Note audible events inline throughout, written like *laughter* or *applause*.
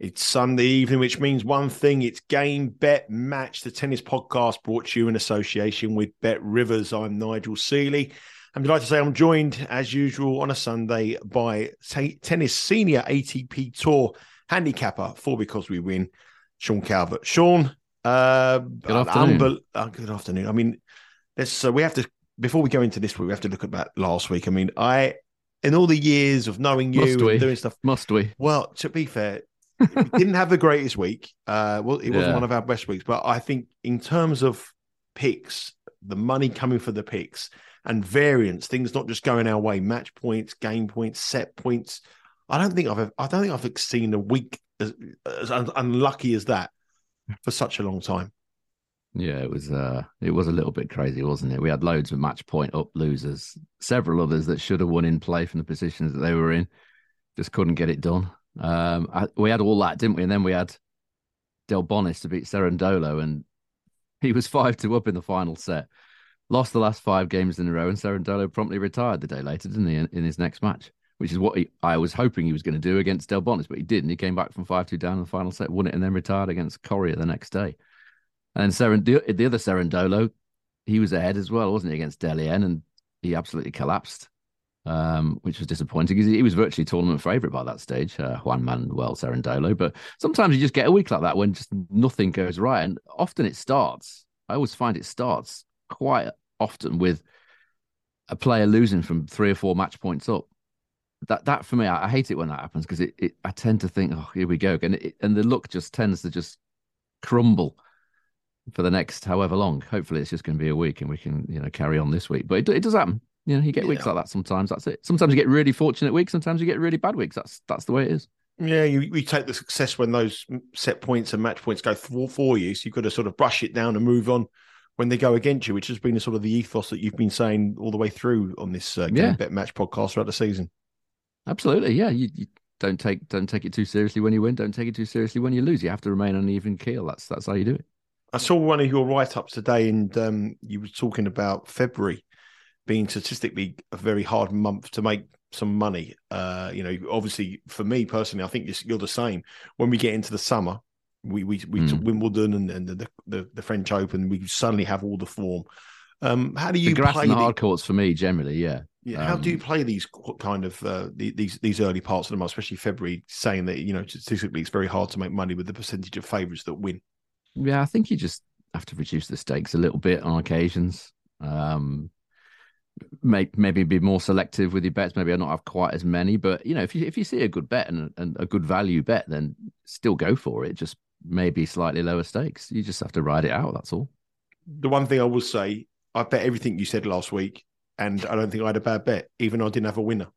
It's Sunday evening, which means one thing it's game, bet, match, the tennis podcast brought to you in association with Bet Rivers. I'm Nigel Seeley. I'm delighted to say I'm joined, as usual, on a Sunday by t- tennis senior ATP Tour handicapper for Because We Win, Sean Calvert. Sean, uh, good afternoon. Unbe- uh, good afternoon. I mean, let's, uh, we have to, before we go into this week, we have to look at that last week. I mean, I, in all the years of knowing you Must and doing stuff, Must we? Well, to be fair, didn't have the greatest week. Uh, well, it wasn't yeah. one of our best weeks, but I think in terms of picks, the money coming for the picks and variance, things not just going our way, match points, game points, set points. I don't think I've I don't think I've seen a week as, as unlucky as that for such a long time. Yeah, it was uh it was a little bit crazy, wasn't it? We had loads of match point up losers, several others that should have won in play from the positions that they were in, just couldn't get it done. Um, I, we had all that, didn't we? And then we had Delbonis to beat Cerundolo, and *laughs* he was five two up in the final set. Lost the last five games in a row, and Cerundolo promptly retired the day later, didn't he? In, in his next match, which is what he, I was hoping he was going to do against Delbonis, but he didn't. He came back from five two down in the final set, won it, and then retired against Coria the next day. And Serend- the other Cerundolo, he was ahead as well, wasn't he, against Dellien, and he absolutely collapsed um, which was disappointing because he was virtually tournament favourite by that stage, uh, Juan Manuel Cerundolo. But sometimes you just get a week like that when just nothing goes right. And often it starts, I always find it starts quite often with a player losing from three or four match points up. That that for me, I, I hate it when that happens because it, it, I tend to think, oh, here we go, and and the luck just tends to just crumble for the next however long. Hopefully, it's just going to be a week, and we can you know carry on this week. But it, it does happen. You know, you get weeks like that sometimes. That's it. Sometimes you get really fortunate weeks. Sometimes you get really bad weeks. That's that's the way it is. Yeah, you, you take the success when those set points and match points go for, for you. So you've got to sort of brush it down and move on when they go against you, which has been sort of the ethos that you've been saying all the way through on this uh, yeah. bet match podcast throughout the season. Absolutely, yeah. You, you, don't take don't take it too seriously when you win. Don't take it too seriously when you lose. You have to remain on an even keel. That's that's how you do it. I saw one of your write ups today, and um, you were talking about February being statistically a very hard month to make some money. Uh, you know, obviously for me personally, I think you're the same. When we get into the summer, we we we mm. took Wimbledon and, and the, the, the French Open, we suddenly have all the form. Um, how do you the grass play and the hard courts for me generally? Yeah. Yeah. How um, do you um, play these kind of uh, these these early parts of the month, especially February, saying that you know statistically it's very hard to make money with the percentage of favourites that win? Yeah, I think you just have to reduce the stakes a little bit on occasions. Um, may, maybe be more selective with your bets. Maybe I not have quite as many, but you know, if you if you see a good bet and, and a good value bet, then still go for it. Just maybe slightly lower stakes. You just have to ride it out. That's all. The one thing I will say, I bet everything you said last week, and I don't think I had a bad bet, even though I didn't have a winner.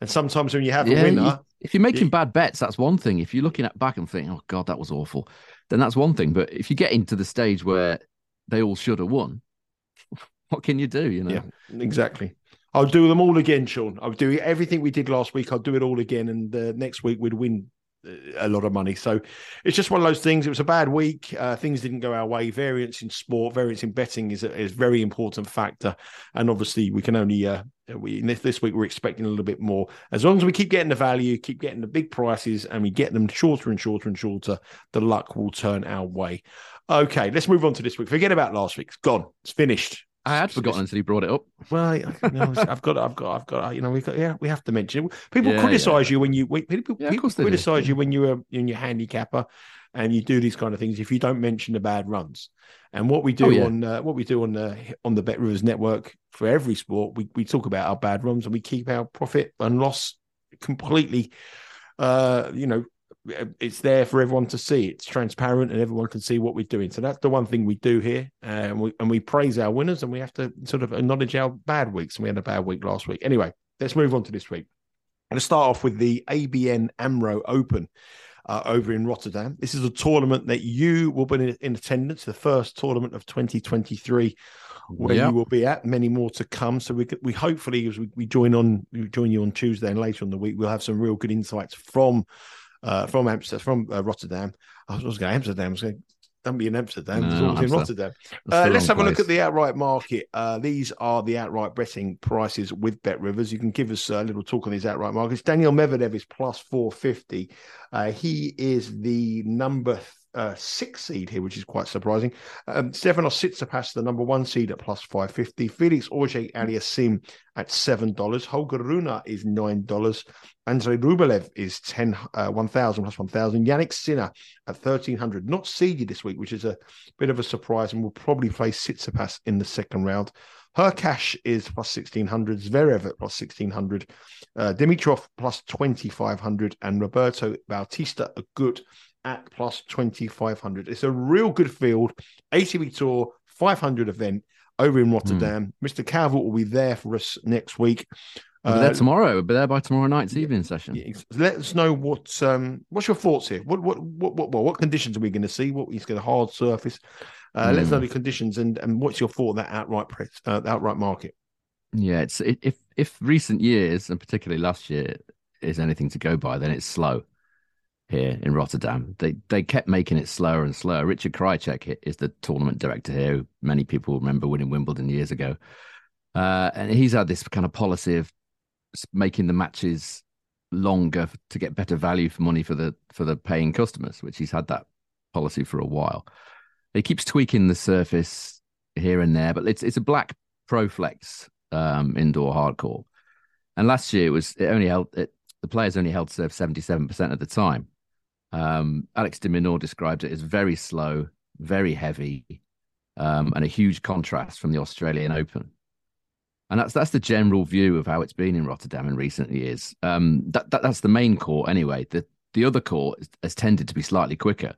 And sometimes when you have yeah, a winner, you, if you're making bad bets, that's one thing. If you're looking at back and thinking, "Oh God, that was awful," then that's one thing. But if you get into the stage where they all should have won, what can you do? You know, yeah, exactly. I'll do them all again, Sean. I'll do everything we did last week. I'll do it all again, and uh, next week we'd win uh, a lot of money. So it's just one of those things. It was a bad week. Uh, things didn't go our way. Variance in sport, variance in betting is a, is a very important factor. And obviously, we can only uh, we this, this week we're expecting a little bit more. As long as we keep getting the value, keep getting the big prices, and we get them shorter and shorter and shorter, the luck will turn our way. Okay, let's move on to this week. Forget about last week. It's gone. It's finished. I had forgotten until he brought it up. Well, you know, I've got, I've got, I've got. You know, we got. Yeah, we have to mention it. People yeah, criticize yeah. you when you people, yeah, people criticize do. you when you're in your handicapper, and you do these kind of things if you don't mention the bad runs. And what we do oh, on uh, what we do on the on the Bet Rivers network for every sport, we we talk about our bad runs and we keep our profit and loss completely uh, you know, it's there for everyone to see. It's transparent and everyone can see what we're doing. So that's the one thing we do here. And we and we praise our winners and we have to sort of acknowledge our bad weeks. And we had a bad week last week. Anyway, let's move on to this week. I'm going to start off with the ABN AMRO Open. Uh, over in Rotterdam. This is a tournament that you will be in, in attendance, the first tournament of 2023 where yep. you will be at. Many more to come. So we we hopefully as we, we join on we join you on Tuesday and later on the week, we'll have some real good insights from uh, from Amsterdam, from uh, Rotterdam. I was going Amsterdam. I was going, don't be in Amsterdam. No, it's in Rotterdam. Uh, let's have place. a look at the outright market. Uh, these are the outright betting prices with Bet Rivers. You can give us a little talk on these outright markets. Daniel Medvedev is plus 450. Uh, he is the number uh, six seed here, which is quite surprising. Um, Stefanos Tsitsipas, the number one seed at plus 550. Felix Auger Aliassime at $7. Holger Rune is $9. Andrei Rublev is 10, uh, 1,000 plus 1,000. Jannik Sinner at 1,300. Not seeded this week, which is a bit of a surprise, and will probably play Tsitsipas in the second round. Hurkacz is plus 1600, Zverev at plus 1600, uh, Dimitrov plus 2500, and Roberto Bautista Agut at plus 2,500. It's a real good field. ATP Tour 500 event over in Rotterdam. Mm. Mr. Calvert will be there for us next week. We'll be there uh, tomorrow. We'll be there by tomorrow night's evening session. Let us know what um, what's your thoughts here. What what what what, what conditions are we going to see? What is going to hard surface? Uh, mm. Let us know hmm. the conditions and and what's your thought of that outright press, uh, outright market. Yeah, it's if if recent years and particularly last year is anything to go by, then it's slow here in Rotterdam. They they kept making it slower and slower. Richard Krajicek is the tournament director here. Many people remember winning Wimbledon years ago, uh, and he's had this kind of policy of making the matches longer to get better value for money for the for the paying customers, which he's had that policy for a while. He keeps tweaking the surface here and there, but it's it's a black Pro-Flex um, indoor hardcore. And last year it was it only held it, the players only held serve seventy seven percent of the time. Um, Alex de Minaur described it as very slow, very heavy, um, and a huge contrast from the Australian Open. And that's that's the general view of how it's been in Rotterdam in recent years. Um, that, that, that's the main court anyway. The the other court has tended to be slightly quicker,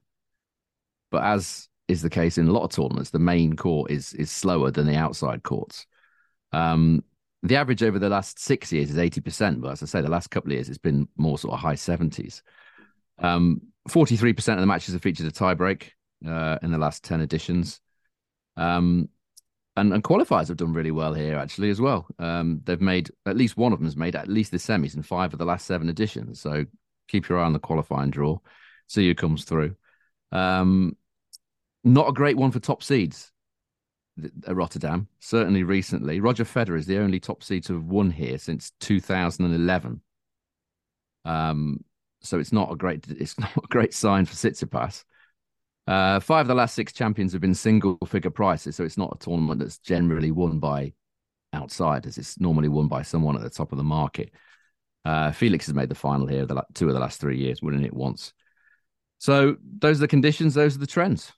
but as is the case in a lot of tournaments, the main court is is slower than the outside courts. Um, the average over the last six years is eighty percent, but as I say, the last couple of years it's been more sort of high seventies. Um, 43% of the matches have featured a tiebreak uh, in the last 10 editions. Um, and, and, qualifiers have done really well here, actually, as well. Um, they've made at least one of them has made at least the semis in five of the last seven editions. So keep your eye on the qualifying draw, see who comes through. Um, not a great one for top seeds at Rotterdam, certainly recently. Roger Federer is the only top seed to have won here since 2011. Um, so it's not a great it's *laughs* not a great sign for Tsitsipas. Uh, five of the last six champions have been single figure prices, so it's not a tournament that's generally won by outsiders. It's normally won by someone at the top of the market. Uh, Felix has made the final here the two of the last three years, winning it once. So those are the conditions. Those are the trends.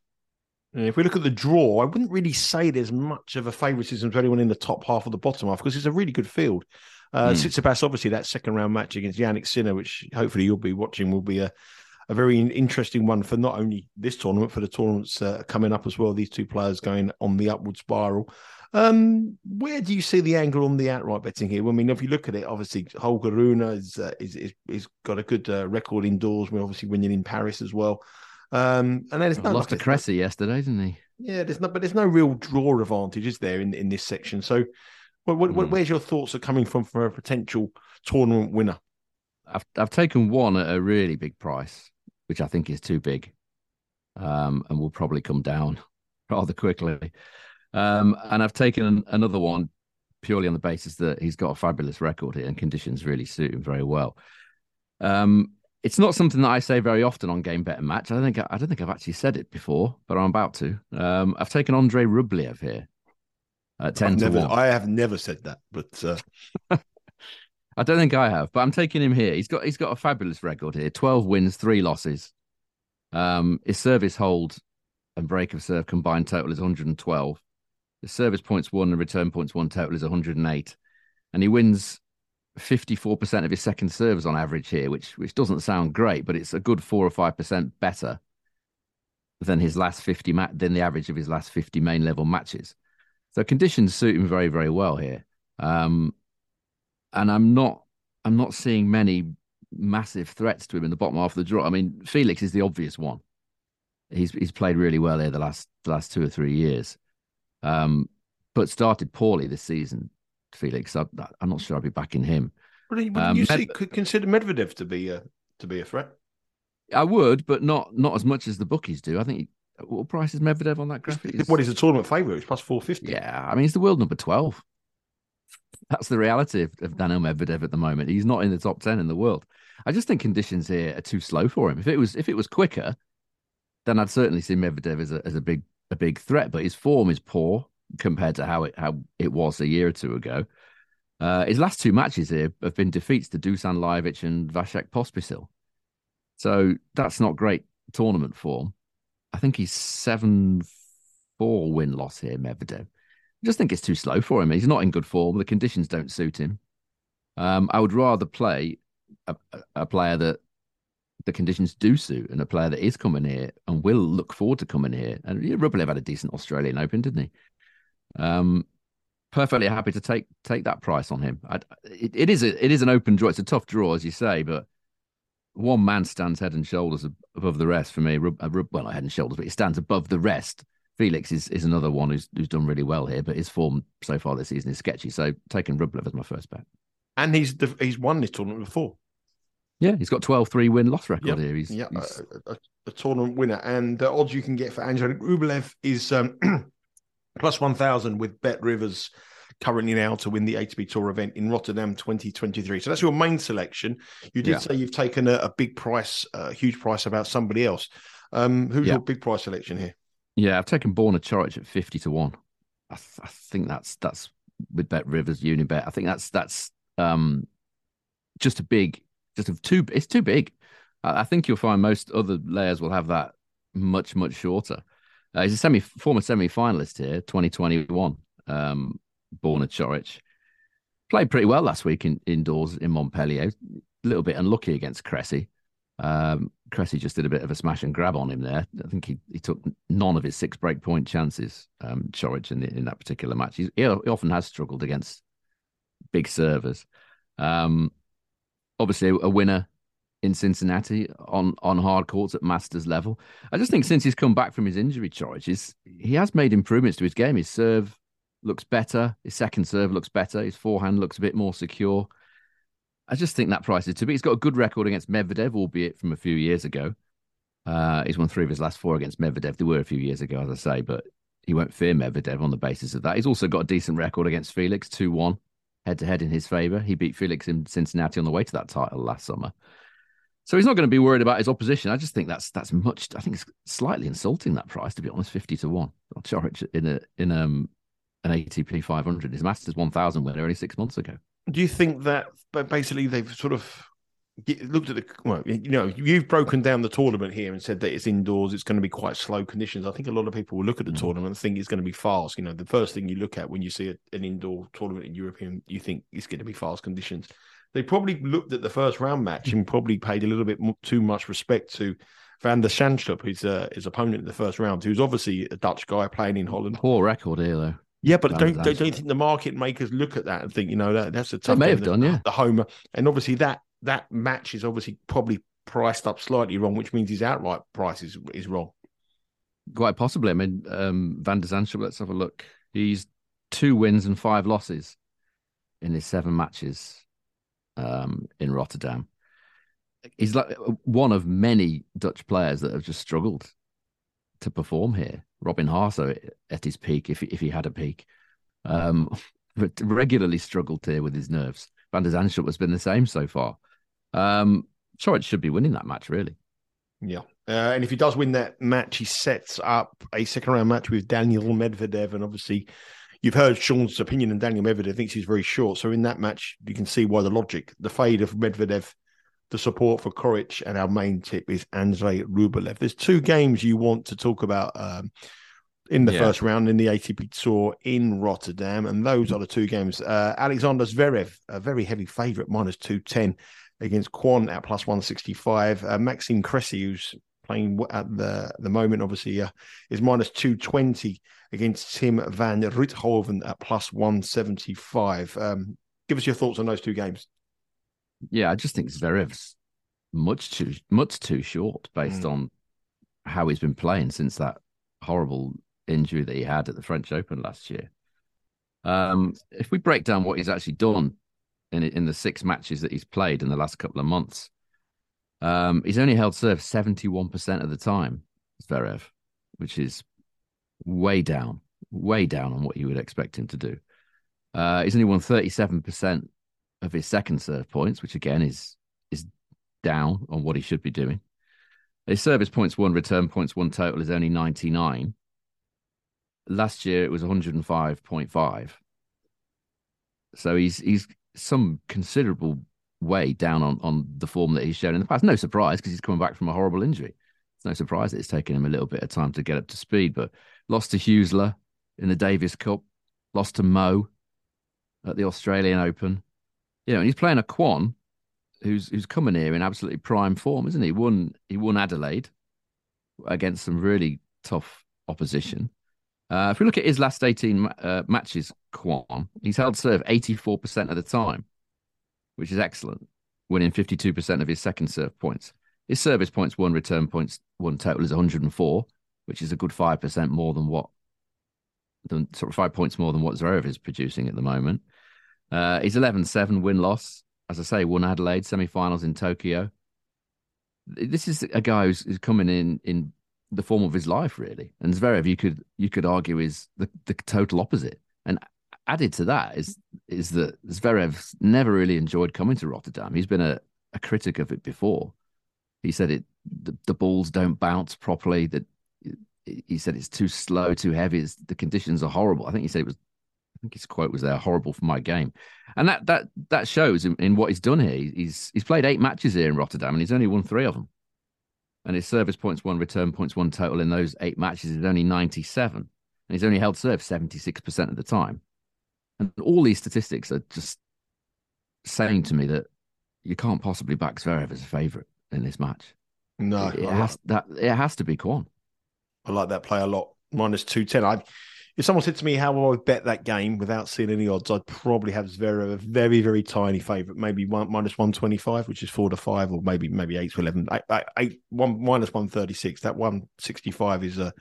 If we look at the draw, I wouldn't really say there's much of a favouritism to anyone in the top half or the bottom half because it's a really good field. Uh, mm. Tsitsipas, obviously, that second round match against Jannik Sinner, which hopefully you'll be watching, will be a, a very interesting one for not only this tournament, for the tournaments uh, coming up as well. These two players going on the upward spiral. Um, where do you see the angle on the outright betting here? I mean, if you look at it, obviously Holger Rune is, uh, is, is, is got a good uh, record indoors. We're obviously winning in Paris as well. Um, and then it's not lost like to Cressy yesterday, didn't he? Yeah, there's not, but there's no real draw advantage, is there, in in this section? So what, what, mm. Where's your thoughts are coming from for a potential tournament winner? I've I've taken one at a really big price, which I think is too big, um, and will probably come down *laughs* rather quickly. Um, and I've taken another one purely on the basis that he's got a fabulous record here and conditions really suit him very well. Um, it's not something that I say very often on Game Bet and Match. I don't think I don't think I've actually said it before, but I'm about to. Um, I've taken Andrei Rublev here at 10 I've to never, 1. I have never said that, but uh... *laughs* I don't think I have, but I'm taking him here. He's got he's got a fabulous record here. 12 wins, 3 losses. Um his service hold and break of serve combined total is 112. The service points won and return points won total is 108. And he wins 54% of his second serves on average here, which which doesn't sound great, but it's a good four or five percent better than his last 50 ma- than the average of his last 50 main level matches. So conditions suit him very, very well here. Um, and I'm not I'm not seeing many massive threats to him in the bottom half of the draw. I mean, Felix is the obvious one. He's he's played really well here the last the last two or three years, um, but started poorly this season. Felix, I, am not sure I'd be backing him. Would um, you see, could consider Medvedev to be a to be a threat? I would, but not not as much as the bookies do. I think what price is Medvedev on that graphic? What is the tournament favourite? It's plus four fifty. Yeah, I mean he's the world number twelve. That's the reality of, of Daniil Medvedev at the moment. He's not in the top ten in the world. I just think conditions here are too slow for him. If it was if it was quicker, then I'd certainly see Medvedev as a as a big a big threat. But his form is poor compared to how it how it was a year or two ago. Uh, his last two matches here have been defeats to Dusan Lajovic and Vasek Pospisil. So that's not great tournament form. I think he's seven four win loss here, Medvedev. I just think it's too slow for him. He's not in good form. The conditions don't suit him. Um, I would rather play a, a player that the conditions do suit and a player that is coming here and will look forward to coming here. And yeah, Rublev had a decent Australian Open, didn't he? Um, perfectly happy to take take that price on him. I, it, it is a, it is an open draw. It's a tough draw, as you say, but one man stands head and shoulders above the rest for me. Uh, well, not head and shoulders, but he stands above the rest. Felix is, is another one who's who's done really well here, but his form so far this season is sketchy. So taking Rublev as my first bet. And he's he's won this tournament before. Yeah, he's got 12 3 win loss record yep. here. He's, yeah, he's... A, a, a, tournament winner. And the odds you can get for Angelo Rublev is um, *clears throat* plus 1,000 with Bet Rivers currently now to win the ATP Tour event in Rotterdam 2023. So that's your main selection. You did yeah. say you've taken a, a big price, a huge price about somebody else. Um, who's yeah. your big price selection here? Yeah, I've taken Borna Coric at 50 to 1. I, th- I think that's that's with Bet Rivers Unibet. I think that's that's um just a big just a too it's too big. I, I think you'll find most other layers will have that much much shorter. Uh, he's a semi former semi finalist here, 2021. Um, Borna Coric. played pretty well last week in, indoors in Montpellier. A little bit unlucky against Cressy. Um, Cressy just did a bit of a smash and grab on him there. I think he, he took none of his six break point chances, um, Coric, in, in that particular match. He's, he often has struggled against big servers. Um, obviously, a winner in Cincinnati on on hard courts at Masters level. I just think since he's come back from his injury charges, he has made improvements to his game. His serve looks better. His second serve looks better. His forehand looks a bit more secure. I just think that price is too big. He's got a good record against Medvedev, albeit from a few years ago. Uh, he's won three of his last four against Medvedev. They were a few years ago, as I say, but he won't fear Medvedev on the basis of that. He's also got a decent record against Felix, 2 1, head to head in his favour. He beat Felix in Cincinnati on the way to that title last summer. So he's not going to be worried about his opposition. I just think that's that's much. I think it's slightly insulting that price, to be honest. Fifty to one. Coric in a in um an ATP 500. His Masters 1000 winner only six months ago. Do you think that basically they've sort of looked at the well, you know, you've broken down the tournament here and said that it's indoors, it's going to be quite slow conditions. I think a lot of people will look at the mm. tournament and think it's going to be fast. You know, the first thing you look at when you see an indoor tournament in European, you think it's going to be fast conditions. They probably looked at the first round match and probably paid a little bit more, too much respect to Van der Zandschulp, who's uh, his opponent in the first round, who's obviously a Dutch guy playing in Holland. Poor record here, though. Yeah, but don't, don't, don't you think the market makers look at that and think, you know, that that's a tough. They may have the, done, yeah. The homer, and obviously that that match is obviously probably priced up slightly wrong, which means his outright price is is wrong. Quite possibly. I mean, um, Van der Zandschulp, let's have a look. He's two wins and five losses in his seven matches um, in Rotterdam. He's like one of many Dutch players that have just struggled to perform here. Robin Haase at his peak, if if he had a peak, um, *laughs* regularly struggled here with his nerves. Van der Zandschulp has been the same so far. Um, Coric should be winning that match, really. Yeah. Uh, and if he does win that match, he sets up a second round match with Daniel Medvedev. And obviously, you've heard Sean's opinion, and Daniel Medvedev thinks he's very short. So in that match, you can see why the logic, the fade of Medvedev the support for Coric, and our main tip is Andrei Rublev. There's two games you want to talk about. Um, in the Yeah. first round in the ATP Tour in Rotterdam, and those are the two games. Uh, Alexander Zverev, a very heavy favourite, minus two ten against Kwon at plus one sixty five. Uh, Maxime Cressy, who's playing at the the moment, obviously uh, is minus two twenty against Tim van Rijthoven at plus one seventy five. Um, give us your thoughts on those two games. Yeah, I just think Zverev's much too much too short based Mm. on how he's been playing since that horrible injury that he had at the French Open last year. Um, if we break down what he's actually done in in the six matches that he's played in the last couple of months, um, he's only held serve seventy one percent of the time, Zverev, which is way down, way down on what you would expect him to do. Uh, he's only won thirty seven percent of his second serve points, which again is is down on what he should be doing. His service points one, return points one total is only 99. Last year it was 105.5. So he's he's some considerable way down on, on the form that he's shown in the past. No surprise because he's coming back from a horrible injury. It's no surprise that it's taken him a little bit of time to get up to speed, but lost to Huesler in the Davis Cup, lost to Mmoh at the Australian Open. You know, and he's playing a Kwon who's who's coming here in absolutely prime form, isn't he? he? Won he won Adelaide against some really tough opposition. Uh, if we look at his last 18 uh, matches, Kwon, he's held serve 84% of the time, which is excellent, winning 52% of his second serve points. His service points, one return points, one total is 104, which is a good 5% more than what, than, sort of five points more than what Zverev is producing at the moment. Uh, he's 11 7 win loss. As I say, won Adelaide semi finals in Tokyo. This is a guy who's, who's coming in in the form of his life, really. And Zverev, you could you could argue is the, the total opposite. And added to that is is that Zverev's never really enjoyed coming to Rotterdam. He's been a, a critic of it before. He said it the, the balls don't bounce properly. That he said it's too slow, too heavy. It's, the conditions are horrible. I think he said it was. I think his quote was there, "horrible for my game," and that that that shows in, in what he's done here. He's he's played eight matches here in Rotterdam, and he's only won three of them. And his service points one, return points one total in those eight matches is only ninety seven, and he's only held serve seventy six percent of the time. And all these statistics are just saying to me that you can't possibly back Zverev as a favourite in this match. No, it, it has that it has to be Kwon. I like that play a lot. Minus two ten. I if someone said to me how I bet that game without seeing any odds, I'd probably have Zverev a very very tiny favourite, maybe one minus one twenty five, which is four to five, or maybe maybe eight to eleven. One minus one thirty six. That one sixty five is a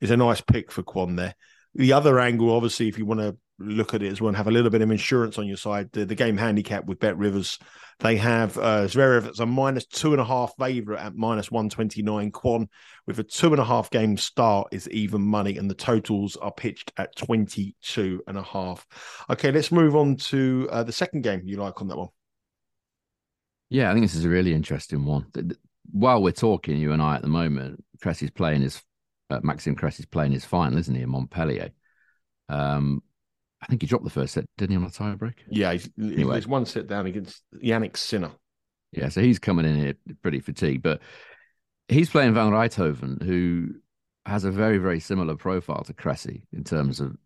is a nice pick for Kwon there. The other angle, obviously, if you want to look at it as well and have a little bit of insurance on your side, the, the game handicap with Bet Rivers, they have uh, Zverev as a minus two and a half favourite at minus 129. Kwon with a two and a half game start is even money, and the totals are pitched at 22 and a half. Okay, let's move on to uh, the second game you like on that one. Yeah, I think this is a really interesting one. While we're talking, you and I at the moment, Cressy's playing his uh, Maxime Cressy's playing his final, isn't he, in Montpellier? Um, I think he dropped the first set, didn't he, on a tiebreak? Yeah, he's, Anyway. one set down against Jannik Sinner. Yeah, so he's coming in here pretty fatigued, but he's playing Van Rijthoven, who has a very, very similar profile to Cressy in terms of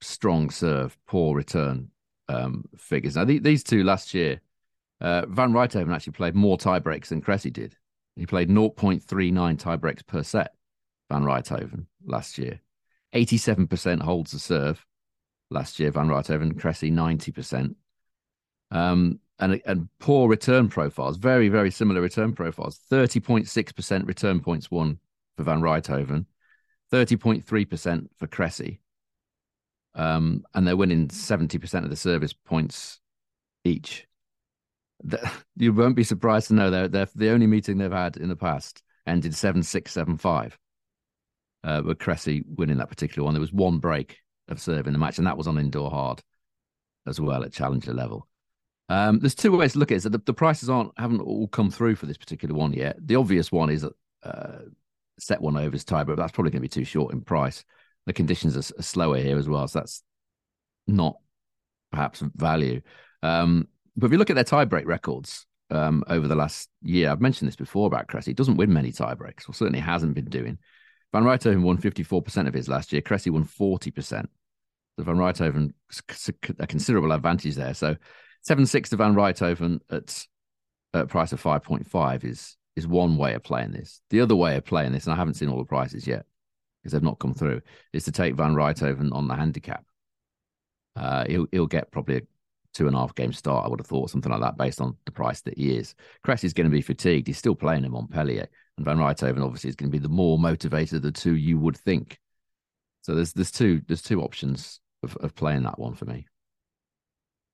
strong serve, poor return um, figures. Now, the, these two last year, uh, Van Rijthoven actually played more tiebreaks than Cressy did. He played 0.39 tiebreaks per set, Van Rijthoven, last year. 87% holds the serve last year, Van Rijthoven, Cressy 90%. Um, and, and poor return profiles, very, very similar return profiles. 30.6% return points won for Van Rijthoven, 30.3% for Cressy. Um, and they're winning 70% of the service points each. The- *laughs* you won't be surprised to know they're, they're the only meeting they've had in the past ended 7 6 7 5. Uh, with Cressy winning that particular one. There was one break of serve in the match, and that was on indoor hard as well at challenger level. Um, there's two ways to look at it. So the, the prices aren't haven't all come through for this particular one yet. The obvious one is uh, set one overs tie, but that's probably going to be too short in price. The conditions are, are slower here as well, so that's not perhaps value. Um, but if you look at their tiebreak records um, over the last year, I've mentioned this before about Cressy. Doesn't win many tiebreaks, or certainly hasn't been doing. Van Rijthoven won 54% of his last year. Cressy won 40%. So Van Rijthoven, a considerable advantage there. So 7 6 to Van Rijthoven at, at a price of 5.5 is, is one way of playing this. The other way of playing this, and I haven't seen all the prices yet because they've not come through, is to take Van Rijthoven on the handicap. Uh, he'll, he'll get probably a two and a half game start, I would have thought, something like that, based on the price that he is. Cressy's going to be fatigued. He's still playing him on Montpellier. And Van Rijthoven obviously is going to be the more motivated of the two you would think. So there's there's two there's two options of, of playing that one for me.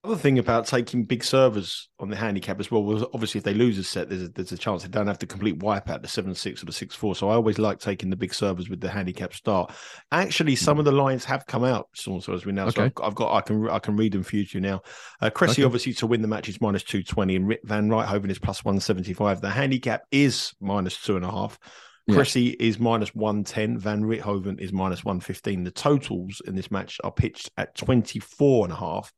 Other thing about taking big servers on the handicap as well was obviously if they lose a set, there's a, there's a chance they don't have to complete wipe out the seven six or the six four. So I always like taking the big servers with the handicap start. Actually, some of the lines have come out, so as we know. Okay. So I've, I've, got I can I can read them for you two now. Uh, Cressy okay. obviously to win the match is minus two twenty, and Van Rijthoven is plus one seventy five. The handicap is minus two and a half. Yeah. Cressy is minus 110. Van Rijthoven is minus 115. The totals in this match are pitched at 24 and a half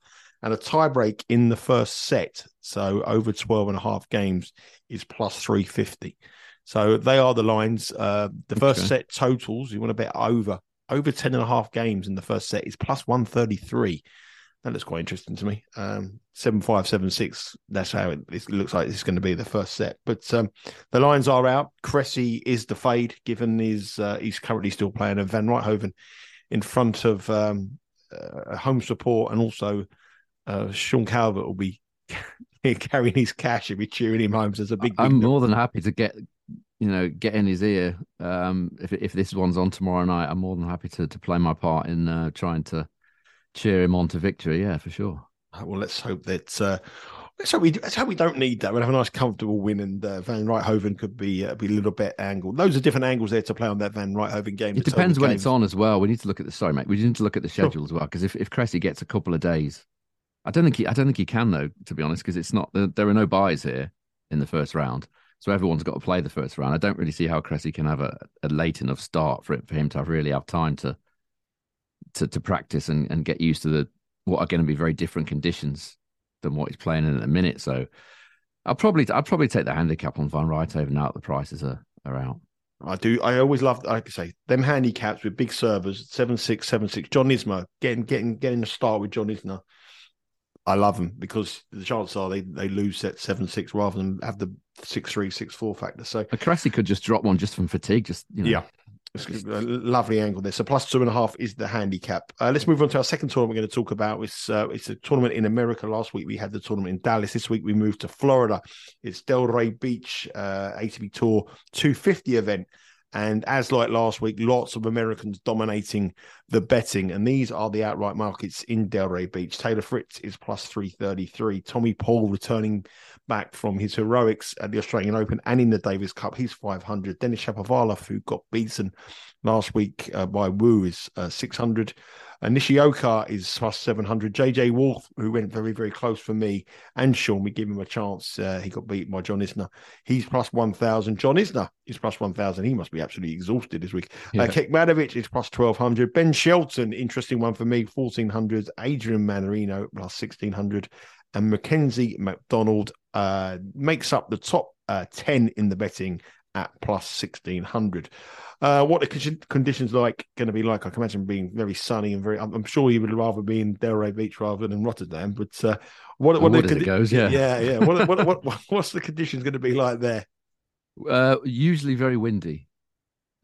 and a tiebreak in the first set, so over 12 and a half games, is plus 350. So they are the lines. Uh, the first okay. set totals, you want to bet over over 10 and a half games in the first set is plus 133. That looks quite interesting to me. Um, seven five seven six. That's how it, it looks like it's going to be the first set. But um, the lines are out. Cressy is the fade, given his uh, he's currently still playing. And Van Rijthoven in front of um, uh, home support and also uh, Sean Calvert will be *laughs* carrying his cash and be cheering him home. So it's a big. I'm more than happy to get, you know, get in his ear. Um, if if this one's on tomorrow night, I'm more than happy to to play my part in uh, trying to cheer him on to victory. Yeah, for sure. Well, let's hope that. Uh, let's hope we. Let's hope we don't need that. We'll have a nice, comfortable win, and uh, Van Rijthoven could be uh, be a little bit angled. Those are different angles there to play on that Van Rijthoven game. It depends when it's on as well. We need to look at the. Sorry, mate. We need to look at the schedule sure. as well because if if Cressy gets a couple of days I don't think he. I don't think he can though. To be honest, because it's not. There are no buys here in the first round, so everyone's got to play the first round. I don't really see how Cressy can have a, a late enough start for it for him to have really have time to to to practice and, and get used to the what are going to be very different conditions than what he's playing in at the minute. So I'll probably I'll probably take the handicap on Van Rijthoven now that the prices are are out. I do. I always love, like I say, them handicaps with big servers, seven six, seven six. John Isner getting getting getting a start with John Isner I love them because the chances are they, they lose set seven six rather than have the six three six four factor. So Cressy could just drop one just from fatigue. Just you know. yeah, lovely angle there. So plus two and a half is the handicap. Uh, let's move on to our second tournament. We're going to talk about it's uh, it's a tournament in America. Last week we had the tournament in Dallas. This week we moved to Florida. It's Delray Beach uh, ATP Tour 250 event. And as like last week, lots of Americans dominating the betting. And these are the outright markets in Delray Beach. Taylor Fritz is plus 333. Tommy Paul returning back from his heroics at the Australian Open and in the Davis Cup. He's 500. Denis Shapovalov, who got beaten last week uh, by Wu, is uh, 600. Uh, Nishioka is plus 700. JJ Wolf, who went very, very close for me and Sean, we give him a chance. Uh, he got beaten by John Isner. He's plus 1,000. John Isner is plus 1,000. He must be absolutely exhausted this week. Uh, yeah. Uh, Kekmanovic is plus 1,200. Ben Shelton, interesting one for me, 1,400. Adrian Mannarino plus 1,600. And Mackenzie McDonald uh, makes up the top uh, 10 in the betting at plus 1,600. Uh, what the conditions like going to be like? I can imagine being very sunny and very. I'm, I'm sure you would rather be in Delray Beach rather than Rotterdam. But uh, what what the condi- goes, yeah, yeah, yeah. what, what, what, *laughs* what, what's the conditions going to be like there? Uh, usually very windy.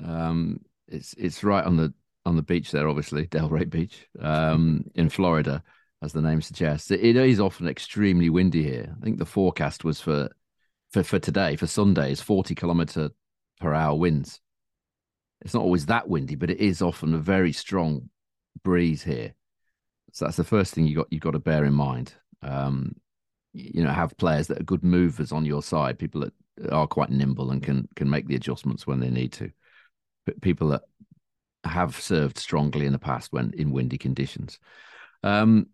Um, it's it's right on the on the beach there, obviously *laughs* Delray Beach, um, in Florida, as the name suggests. It, it is often extremely windy here. I think the forecast was for for for today for Sunday is forty kilometer per hour winds. It's not always that windy, but it is often a very strong breeze here. So that's the first thing you got you've got to bear in mind. Um, you know, have players that are good movers on your side, people that are quite nimble and can can make the adjustments when they need to. But people that have served strongly in the past when in windy conditions. Um,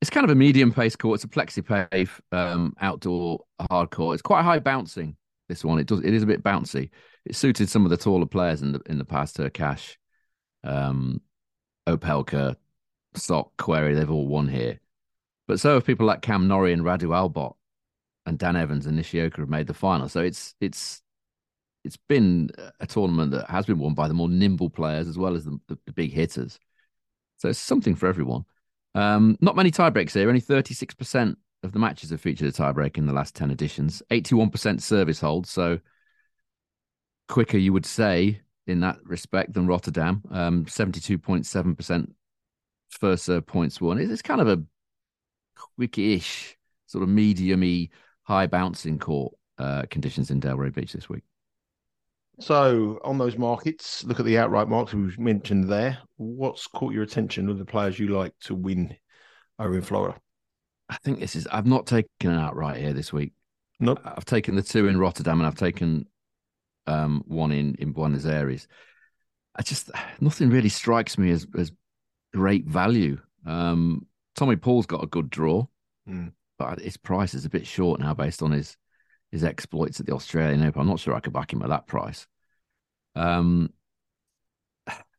it's kind of a medium pace court. It's a plexi um, outdoor hard court. It's quite high bouncing. This one, it does. It is a bit bouncy it suited some of the taller players in the in the past. Hurkacz, um, Opelka, Sock, Querrey, they've all won here. But so have people like Cam Norrie and Radu Albot and Dan Evans and Nishioka have made the final. So it's it's it's been a tournament that has been won by the more nimble players as well as the, the, the big hitters. So it's something for everyone. Um, not many tiebreaks here. Only 36% of the matches have featured a tiebreak in the last 10 editions. 81% service hold. So quicker, you would say, in that respect than Rotterdam. Um, 72.7% first serve points won. It's kind of a quickish, sort of medium y, high bouncing court uh, conditions in Delray Beach this week. So, on those markets, look at the outright marks we've mentioned there. What's caught your attention of the players you like to win over in Florida? I think this is. I've not taken an outright here this week. Nope. I've taken the two in Rotterdam and I've taken um, one in in Buenos Aires. I just nothing really strikes me as as great value. Um, Tommy Paul's got a good draw, mm. but his price is a bit short now based on his his exploits at the Australian Open. I'm not sure I could back him at that price. Um,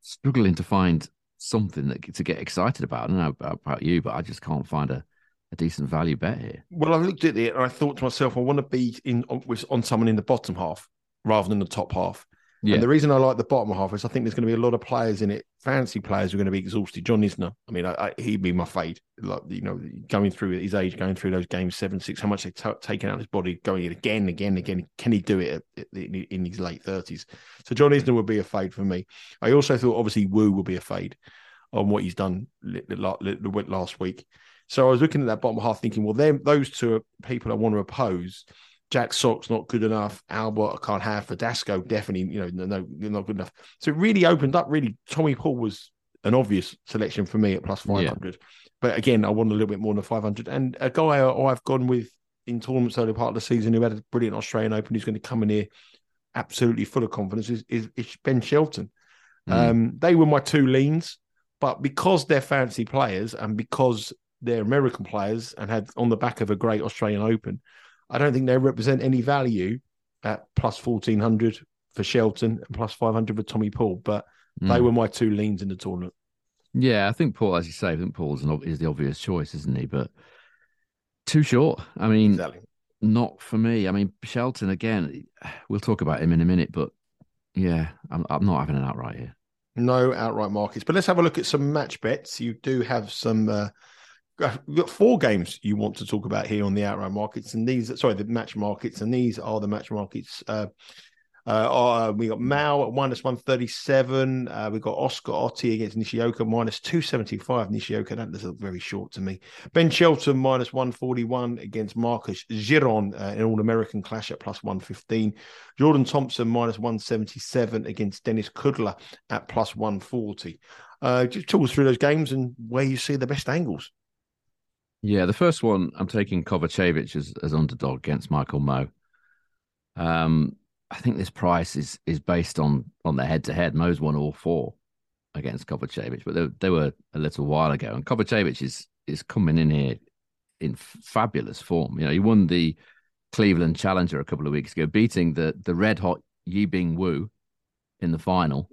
struggling to find something that to get excited about. I don't know about, you, but I just can't find a, a decent value bet here. Well, I looked at it and I thought to myself, I want to be in on, on someone in the bottom half rather than the top half. Yeah. And the reason I like the bottom half is I think there's going to be a lot of players in it, fancy players who are going to be exhausted. John Isner, I mean, I, I, he'd be my fade. Like you know, going through his age, going through those games, seven, six, how much they've t- taken out of his body, going it again, again, again. Can he do it at, at, in, in his late thirties? So John Isner would be a fade for me. I also thought obviously Wu would be a fade on what he's done last week. So I was looking at that bottom half, thinking, well, them those two are people I want to oppose. Jack Sock's not good enough. Albot I can't have. Verdasco definitely, you know, no, not good enough. So it really opened up. Really, Tommy Paul was an obvious selection for me at plus five hundred. Yeah. But again, I want a little bit more than five hundred. And a guy I've gone with in tournaments early part of the season who had a brilliant Australian Open, who's going to come in here absolutely full of confidence is, is, is Ben Shelton. Mm. Um, they were my two leans, but because they're fancy players and because they're American players and had on the back of a great Australian Open, I don't think they represent any value at plus 1400 for Shelton and plus 500 for Tommy Paul, but mm. they were my two leans in the tournament. Yeah, I think Paul, as you say, I think Paul's an, is the obvious choice, isn't he? But too short. I mean, exactly. not for me. I mean, Shelton, again, we'll talk about him in a minute, but yeah, I'm, I'm not having an outright here. No outright markets. But let's have a look at some match bets. You do have some uh, We've got four games you want to talk about here on the outright markets, and these, sorry, the match markets, and these are the match markets. Uh, uh, uh, we got Mmoh at minus 137. Uh, we got Oscar Otte against Nishioka minus 275. Nishioka, that does look very short to me. Ben Shelton minus 141 against Marcos Giron, uh, an All American clash at plus 115. Jordan Thompson minus 177 against Denis Kudla at plus 140. Uh, just talk us through those games and where you see the best angles. Yeah, the first one I'm taking Kovacevic as, as underdog against Michael Mmoh. Um, I think this price is is based on on the head to head. Mmoh's won all four against Kovacevic, but they, they were a little while ago. And Kovacevic is is coming in here in fabulous form. You know, he won the Cleveland Challenger a couple of weeks ago, beating the the red hot Yibing Wu in the final.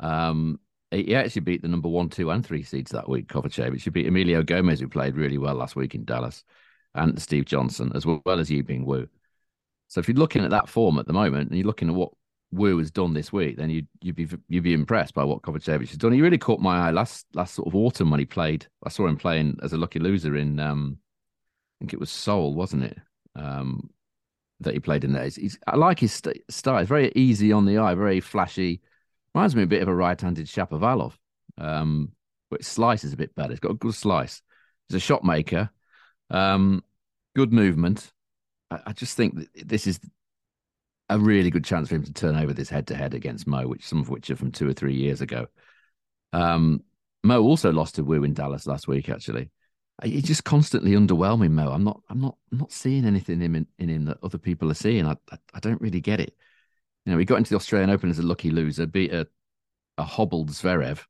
Um, he actually beat the number one, two, and three seeds that week, Kovacevic. He beat Emilio Gomez, who played really well last week in Dallas, and Steve Johnson, as well as Yibing Wu. So if you're looking at that form at the moment, and you're looking at what Wu has done this week, then you'd you'd be you'd be impressed by what Kovacevic has done. He really caught my eye last last sort of autumn when he played. I saw him playing as a lucky loser in um, I think it was Seoul, wasn't it? Um, that he played in there. He's, he's I like his st- style. It's very easy on the eye, very flashy Reminds me a bit of a right-handed Shapovalov. Um, but slice is a bit better. He's got a good slice. He's a shot maker. Um, good movement. I, I just think that this is a really good chance for him to turn over this head-to-head against Mmoh, which some of which are from two or three years ago. Um, Mmoh also lost to Wu in Dallas last week. Actually, he's just constantly underwhelming. Mmoh, I'm not, I'm not, I'm not seeing anything in, in him that other people are seeing. I, I, I don't really get it. You know, he got into the Australian Open as a lucky loser, beat a, a hobbled Zverev.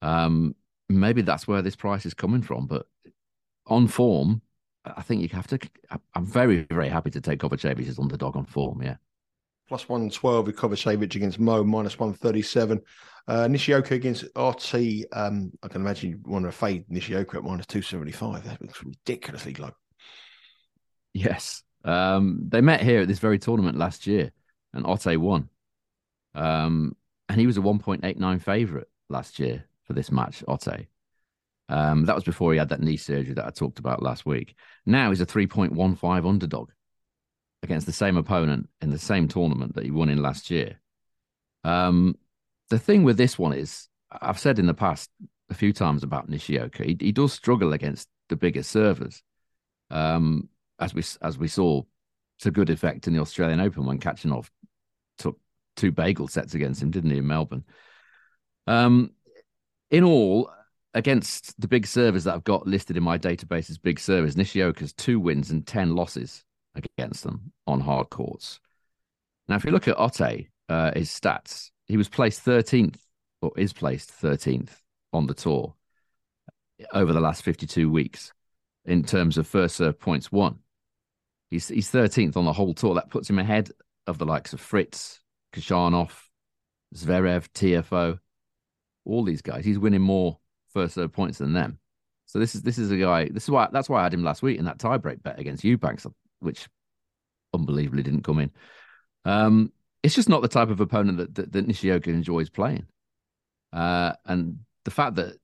Um, maybe that's where this price is coming from. But on form, I think you have to. I'm very, very happy to take Kovacevic as underdog on form. Yeah. Plus 112 with Kovacevic against Mmoh, minus 137. Uh, Nishioka against Otte. Um, I can imagine you want to fade Nishioka at minus 275. That looks ridiculously low. Yes. Um, they met here at this very tournament last year and Otte won. Um, and he was a 1.89 favourite last year for this match, Otte. Um, that was before he had that knee surgery that I talked about last week. Now he's a 3.15 underdog against the same opponent in the same tournament that he won in last year. Um, the thing with this one is, I've said in the past a few times about Nishioka, he, he does struggle against the bigger servers, um, as we as we saw to good effect in the Australian Open when Khachanov took two bagel sets against him, didn't he, in Melbourne? Um, in all, against the big servers that I've got listed in my database as big servers, Nishioka's two wins and 10 losses against them on hard courts. Now, if you look at Otte, uh, his stats, he was placed 13th or is placed 13th on the tour over the last 52 weeks in terms of first serve points won. He's, he's 13th on the whole tour. That puts him ahead of the likes of Fritz, Khachanov, Zverev, TFO, all these guys. He's winning more first serve points than them. So this is this is a guy. This is why that's why I had him last week in that tiebreak bet against Eubanks, which unbelievably didn't come in. Um, it's just not the type of opponent that, that, that Nishioka enjoys playing. Uh, and the fact that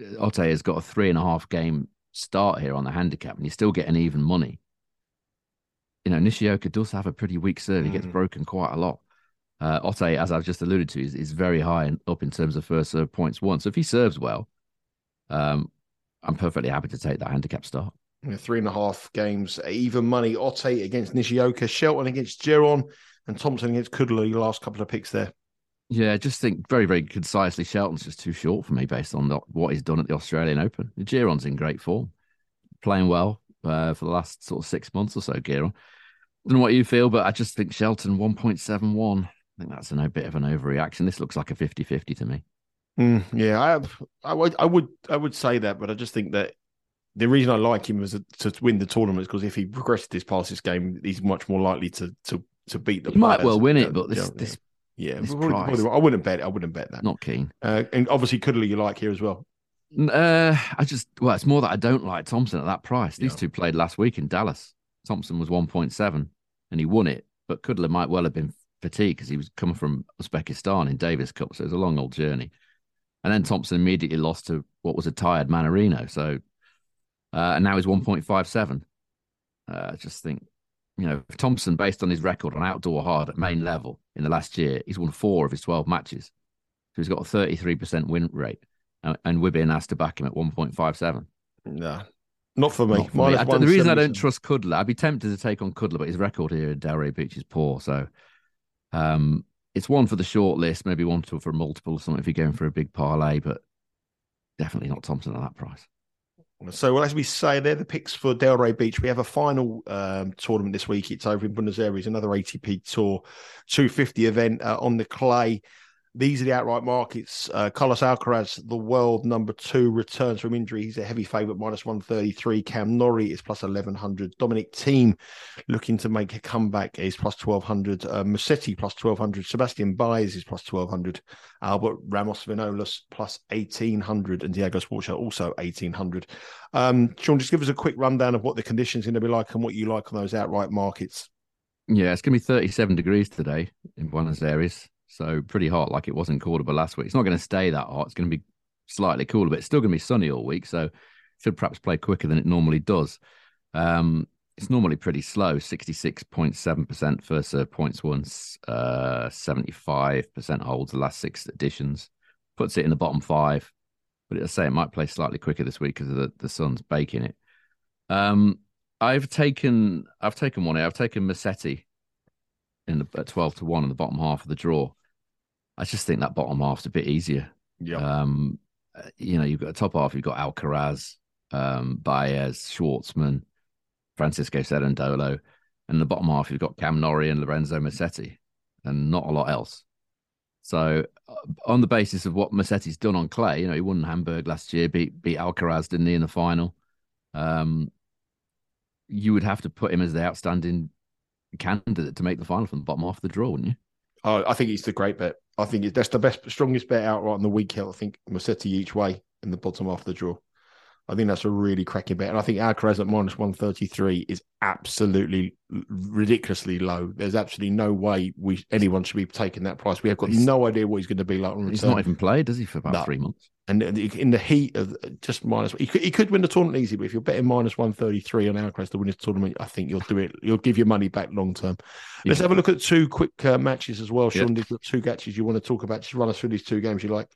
Otte has got a three and a half game start here on the handicap and you're still getting even money. You know, Nishioka does have a pretty weak serve. He gets mm. broken quite a lot. Uh, Otte, as I've just alluded to, is, is very high up in terms of first serve points won. So if he serves well, um, I'm perfectly happy to take that handicap start. Yeah, three and a half games, even money. Otte against Nishioka, Shelton against Giron, and Thompson against Kudla. Your last couple of picks there. Yeah, just think very, very concisely. Shelton's just too short for me based on what he's done at the Australian Open. Giron's in great form, playing well uh, for the last sort of six months or so. Giron. I what you feel, but I just think Shelton 1.71. I think that's a bit of an overreaction. This looks like a 50 50 to me. Mm, yeah, I, have, I would, I would, I would say that, but I just think that the reason I like him is to win the tournament because if he progresses this past this game, he's much more likely to to to beat the. He might well win it, but this, this yeah, probably, probably, I wouldn't bet. I wouldn't bet that. Not keen. Uh, and obviously, Kudla you like here as well. Uh, I just well, it's more that I don't like Thompson at that price. These yeah. two played last week in Dallas. Thompson was one point seven, and he won it. But Kudla might well have been fatigued because he was coming from Uzbekistan in Davis Cup, so it was a long old journey. And then Thompson immediately lost to what was a tired Mannarino. So, uh, and now he's one point five seven. Uh, I just think you know, Thompson, based on his record on outdoor hard at main level in the last year, he's won four of his 12 matches. So he's got a 33% win rate. And, and Wibin has to back him at 1.57. Nah, not for me. Not for me. I, the reason I don't trust Kudla, I'd be tempted to take on Kudla, but his record here at Delray Beach is poor. So um, it's one for the short list, maybe one for multiple or something if you're going for a big parlay, but definitely not Thompson at that price. So, well, as we say, they're the picks for Delray Beach. We have a final um, tournament this week. It's over in Buenos Aires, another ATP Tour 250 event uh, on the clay. These are the outright markets. Uh, Carlos Alcaraz, the world number two, returns from injury. He's a heavy favourite, minus 133. Cam Norrie is plus 1100. Dominic Thiem looking to make a comeback is plus 1200. Uh, Musetti plus 1200. Sebastian Baez is plus 1200. Albert Ramos Vinolas plus 1800. And Diego Schwartzman also 1800. Um, Sean, just give us a quick rundown of what the conditions are going to be like and what you like on those outright markets. Yeah, it's going to be 37 degrees today in Buenos Aires. So pretty hot, like it was in Cordoba last week. It's not going to stay that hot. It's going to be slightly cooler, but it's still going to be sunny all week. So should perhaps play quicker than it normally does. Um, it's normally pretty slow 66.7% first serve points once, uh, 75% holds the last six editions, puts it in the bottom five. But I say it might play slightly quicker this week because the, the sun's baking it. Um, I've taken I've taken one. Here. I've taken Musetti in the at twelve to one in the bottom half of the draw. I just think that bottom half's a bit easier. Yeah. Um, you know, you've got a top half, you've got Alcaraz, um, Baez, Schwartzman, Francisco Cerundolo, and the bottom half you've got Cam Norrie and Lorenzo Musetti, and not a lot else. So, uh, on the basis of what Musetti's done on clay, you know, he won Hamburg last year, beat beat Alcaraz, didn't he, in the final? Um, you would have to put him as the outstanding candidate to make the final from the bottom half of the draw, wouldn't you? Oh, I think it's the great bet. I think that's the best, strongest bet out right on the week. Hill, I think Musetti each way in the bottom half of the draw. I think that's a really cracking bet. And I think Alcaraz at minus 133 is absolutely ridiculously low. There's absolutely no way we anyone should be taking that price. We have got he's, no idea what he's going to be like. he's not even played, does he, for about no. three months? And in the heat of just minus, he could, he could win the tournament easy, but if you're betting minus 133 on Alcaraz to win this tournament, I think you'll do it. You'll give your money back long term. Let's have a look at two quick uh, matches as well. Sean, yep. two matches you want to talk about. Just run us through these two games you like.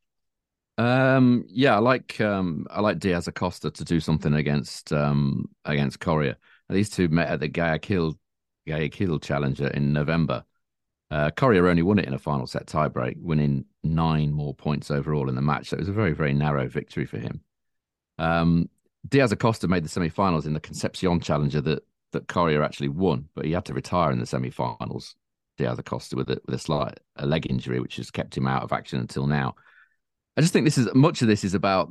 Um, yeah, I like um, I like Diaz Acosta to do something against um, against Coria. These two met at the Guayaquil Guayaquil Challenger in November. Uh, Coria only won it in a final set tiebreak, winning nine more points overall in the match. So it was a very very narrow victory for him. Um, Diaz Acosta made the semi-finals in the Concepcion Challenger that that Coria actually won, but he had to retire in the semi-finals. Diaz Acosta with a, with a slight a leg injury, which has kept him out of action until now. I just think this is much of this is about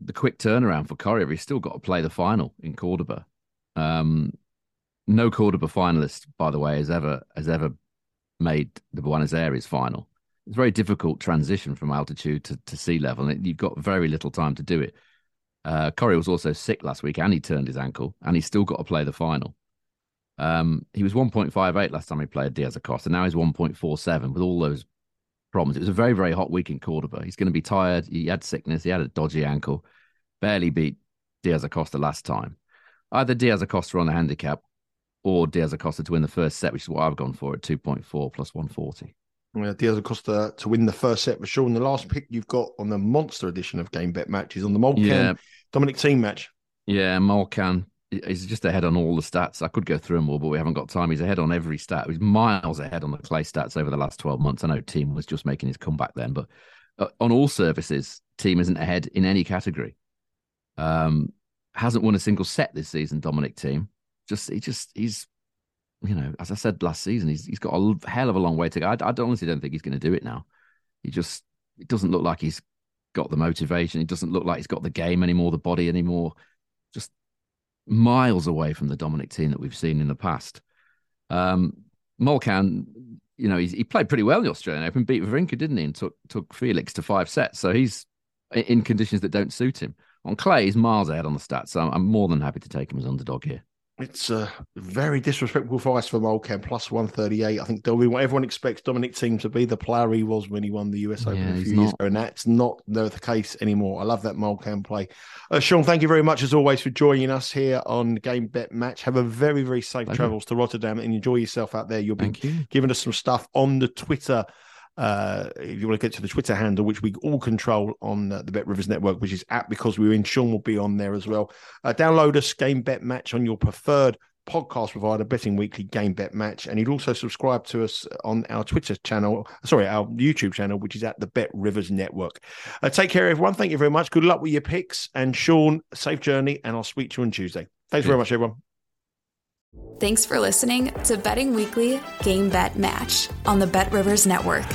the quick turnaround for Coria. He's still got to play the final in Cordoba. Um, no Cordoba finalist, by the way, has ever has ever made the Buenos Aires final. It's a very difficult transition from altitude to, to sea level, and you've got very little time to do it. Uh, Coria was also sick last week, and he turned his ankle, and he's still got to play the final. Um, he was 1.58 last time he played Diaz Acosta. Now he's 1.47 with all those problems. It was a very, very hot week in Cordoba. He's going to be tired. He had sickness. He had a dodgy ankle. Barely beat Diaz Acosta last time. Either Diaz Acosta on the handicap or Diaz Acosta to win the first set, which is what I've gone for at 2.4 plus 140. Yeah, Diaz Acosta to win the first set for sure. And the last pick you've got on the monster edition of Game Bet matches on the Molcan yeah. Dominic Thiem match. Yeah, Molcan he's just ahead on all the stats. I could go through them all, but we haven't got time. He's ahead on every stat. He's miles ahead on the clay stats over the last 12 months. I know Thiem was just making his comeback then, but uh, on all services, Thiem isn't ahead in any category. Um, hasn't won a single set this season, Dominic Thiem. Just, he just, he's, you know, as I said last season, he's, he's got a hell of a long way to go. I, I honestly don't think he's going to do it now. He just, it doesn't look like he's got the motivation. It doesn't look like he's got the game anymore, the body anymore. Just miles away from the Dominic Thiem that we've seen in the past. Um, Molcan, you know, he played pretty well in the Australian Open, beat Wawrinka, didn't he, and took took Felix to five sets. So he's in conditions that don't suit him. On clay, he's miles ahead on the stats. So I'm, I'm more than happy to take him as underdog here. It's a very disrespectful price for Molcan, plus 138. I think what everyone expects Dominic Thiem to be the player he was when he won the US Open yeah, a few years ago, and that's not the case anymore. I love that Molcan play. Uh, Sean, thank you very much as always for joining us here on Game Bet Match. Have a very, very safe thank travels you. to Rotterdam and enjoy yourself out there. You'll be you. giving us some stuff on the Twitter uh, if you want to get to the Twitter handle, which we all control on uh, the Bet Rivers Network, which is at because we're in, Sean will be on there as well. Uh, download us, Game Bet Match on your preferred podcast provider, Betting Weekly Game Bet Match, and you'd also subscribe to us on our Twitter channel, sorry, our YouTube channel, which is at the Bet Rivers Network. Uh, take care, everyone. Thank you very much. Good luck with your picks, and Sean, safe journey, and I'll speak to you on Tuesday. Thanks very much, everyone. Thanks for listening to Betting Weekly Game Bet Match on the Bet Rivers Network.